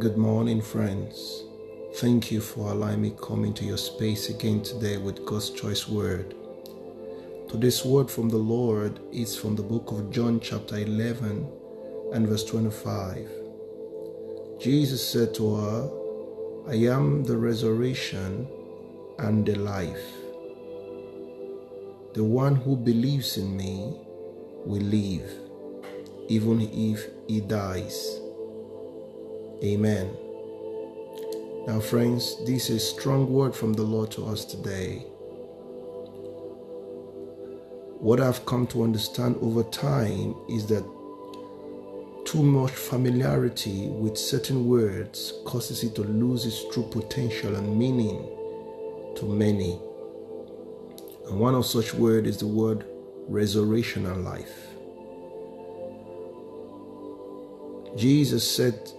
Good morning, friends. Thank you for allowing me come into your space again today with God's choice word. Today's word from the Lord is from the book of John, chapter 11, and verse 25. Jesus said to her, I am the resurrection and the life. The one who believes in me will live, even if he dies. Amen. Now, friends, this is a strong word from the Lord to us today. What I've come to understand over time is that too much familiarity with certain words causes it to lose its true potential and meaning to many. And one of such words is the word resurrection and life. Jesus said,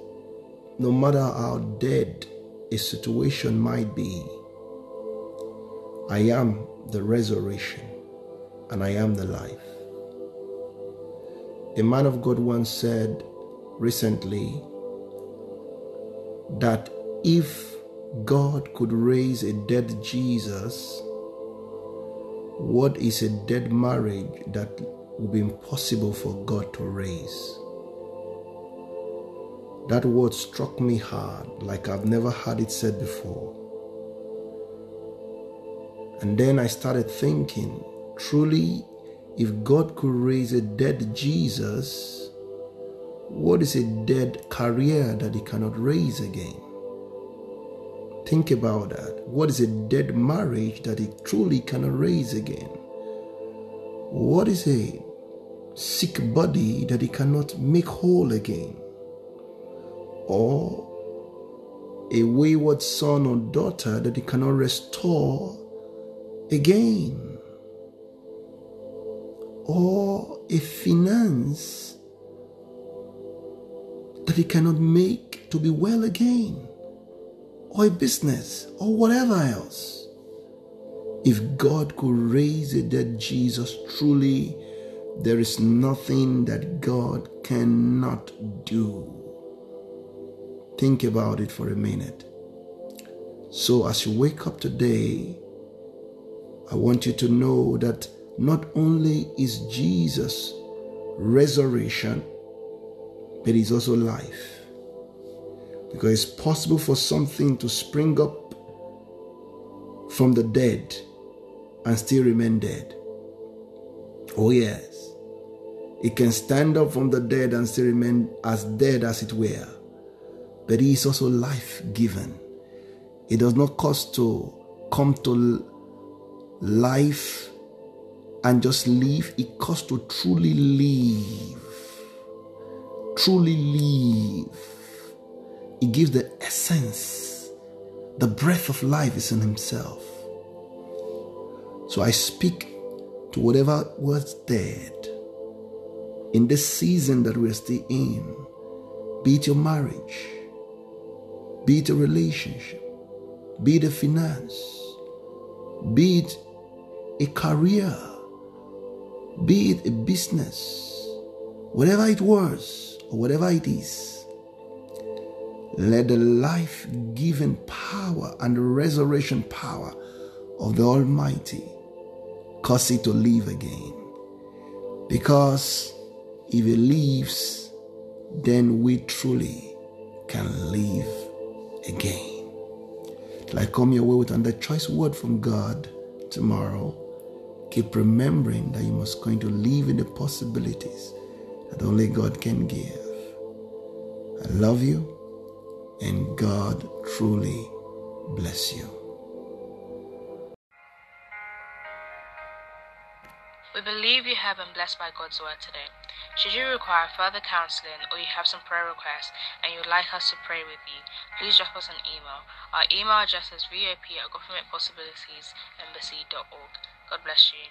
No matter how dead a situation might be, I am the resurrection and I am the life. A man of God once said recently that if God could raise a dead Jesus, what is a dead marriage that would be impossible for God to raise? That word struck me hard, like I've never heard it said before. And then I started thinking truly, if God could raise a dead Jesus, what is a dead career that he cannot raise again? Think about that. What is a dead marriage that he truly cannot raise again? What is a sick body that he cannot make whole again? Or a wayward son or daughter that he cannot restore again? Or a finance that he cannot make to be well again? or a business or whatever else. If God could raise a dead Jesus, truly there is nothing that God cannot do. Think about it for a minute. So, as you wake up today, I want you to know that not only is Jesus resurrection, but he's also life. Because it's possible for something to spring up from the dead and still remain dead. Oh, yes. It can stand up from the dead and still remain as dead as it were. But it is also life given. It does not cost to come to life and just live, it costs to truly live. Truly live he gives the essence, the breath of life is in Himself. So I speak to whatever was dead in this season that we're still in, be it your marriage, be it a relationship, be it a finance, be it a career, be it a business, whatever it was or whatever it is let the life giving power and the resurrection power of the Almighty cause it to live again. Because if it lives, then we truly can live again. Till I come your way with another choice word from God tomorrow. Keep remembering that you must going to live in the possibilities that only God can give. I love you and God truly bless you. We believe you have been blessed by God's word today. Should you require further counseling or you have some prayer requests and you'd like us to pray with you, please drop us an email. Our email address is vop at governmentpossibilitiesembassy.org. God bless you.